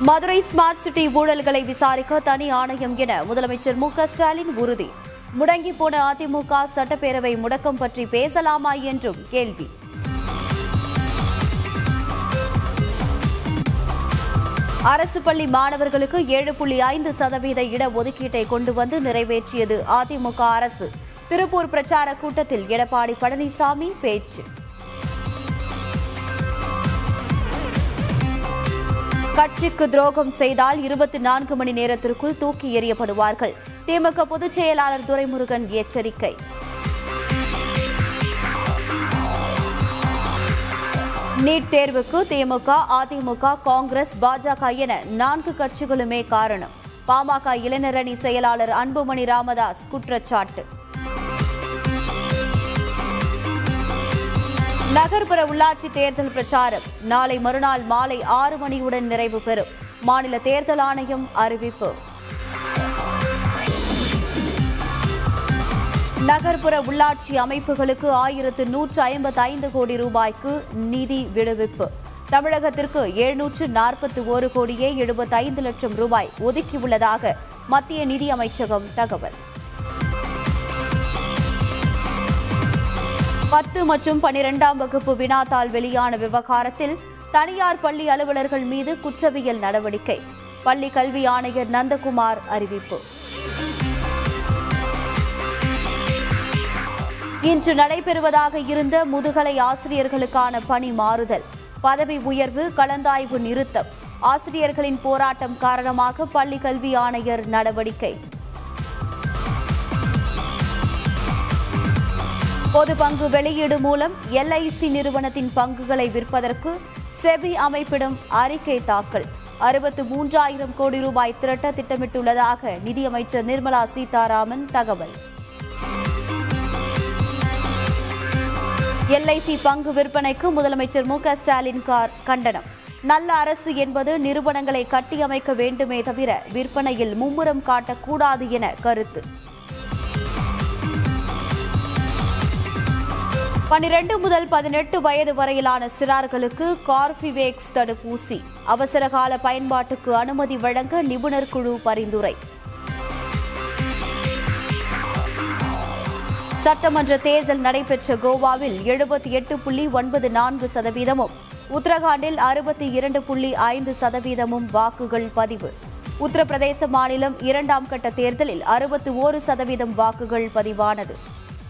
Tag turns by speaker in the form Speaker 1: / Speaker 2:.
Speaker 1: Madurai smart city ஊழல்களை விசாரிக்க தனி ஆணையம் என முதலமைச்சர் மு க ஸ்டாலின் உறுதி. முடங்கி போன அதிமுக சட்டப்பேரவை முடக்கம் பற்றி பேசலாமா என்றும் கேள்வி. அரசு பள்ளி மாணவர்களுக்கு ஏழு புள்ளி ஐந்து சதவீத இடஒதுக்கீட்டை கொண்டு வந்து நிறைவேற்றியது அதிமுக அரசு. திருப்பூர் பிரச்சார கூட்டத்தில் எடப்பாடி பழனிசாமி பேச்சு. கட்சிக்கு துரோகம் செய்தால் இருபத்தி நான்கு மணி நேரத்திற்குள் தூக்கி எறியப்படுவார்கள். திமுக பொதுச் செயலாளர் துரைமுருகன் எச்சரிக்கை. நீட் தேர்வுக்கு திமுக அதிமுக காங்கிரஸ் பாஜக என நான்கு கட்சிகளுமே காரணம். பாமக இளைஞரணி செயலாளர் அன்புமணி ராமதாஸ் குற்றச்சாட்டு. நகர்ப்புற உள்ளாட்சி தேர்தல் பிரச்சாரம். நாளை மறுநாள் மாலை ஆறு மணியுடன் நிறைவு பெறும். மாநில தேர்தல் ஆணையம் அறிவிப்பு. நகர்ப்புற உள்ளாட்சி அமைப்புகளுக்கு ஆயிரத்து நூற்று ஐம்பத்தி ஐந்து கோடி ரூபாய்க்கு நிதி விடுவிப்பு. தமிழகத்திற்கு எழுநூற்று நாற்பத்தி ஒரு கோடியே எழுபத்தைந்து லட்சம் ரூபாய் ஒதுக்கியுள்ளதாக மத்திய நிதி அமைச்சகம் தகவல். பத்து மற்றும் பனிரெண்டாம் வகுப்பு வினாத்தாள் வெளியான விவகாரத்தில் தனியார் பள்ளி அலுவலர்கள் மீது குற்றவியல் நடவடிக்கை. பள்ளி கல்வி ஆணையர் நந்தகுமார் அறிவிப்பு. இன்று நடைபெறுவதாக இருந்த முதுகலை ஆசிரியர்களுக்கான பணி மாறுதல். பதவி உயர்வு கலந்தாய்வு நிறுத்தம். ஆசிரியர்களின் போராட்டம் காரணமாக பள்ளி கல்வி ஆணையர் நடவடிக்கை. பொது பங்கு வெளியீடு மூலம் எல்ஐசி நிறுவனத்தின் பங்குகளை விற்பதற்கு செபி அமைப்பிடம் அறிக்கை தாக்கல். அறுபத்து மூன்றாயிரம் கோடி ரூபாய் திரட்ட திட்டமிட்டுள்ளதாக நிதியமைச்சர் நிர்மலா சீதாராமன் தகவல். எல்ஐசி பங்கு விற்பனைக்கு முதலமைச்சர் மு க ஸ்டாலின் கார் கண்டனம். நல்ல அரசு என்பது நிறுவனங்களை கட்டியமைக்க வேண்டுமே தவிர விற்பனையில் மும்முரம் காட்டக்கூடாது என கருத்து. பன்னிரண்டு முதல் பதினெட்டு வயது வரையிலான சிறார்களுக்கு கார்பிவேக்ஸ் தடுப்பூசி. அவசரகால பயன்பாட்டுக்கு அனுமதி வழங்க நிபுணர் குழு பரிந்துரை. சட்டமன்ற தேர்தல் நடைபெற்ற கோவாவில் எழுபத்தி எட்டு புள்ளி ஒன்பது நான்கு சதவீதமும் உத்தரகாண்டில் அறுபத்தி இரண்டு புள்ளி ஐந்து சதவீதமும் வாக்குகள் பதிவு. உத்தரப்பிரதேச மாநிலம் இரண்டாம் கட்ட தேர்தலில் அறுபத்தி ஓரு சதவீதம் வாக்குகள் பதிவானது.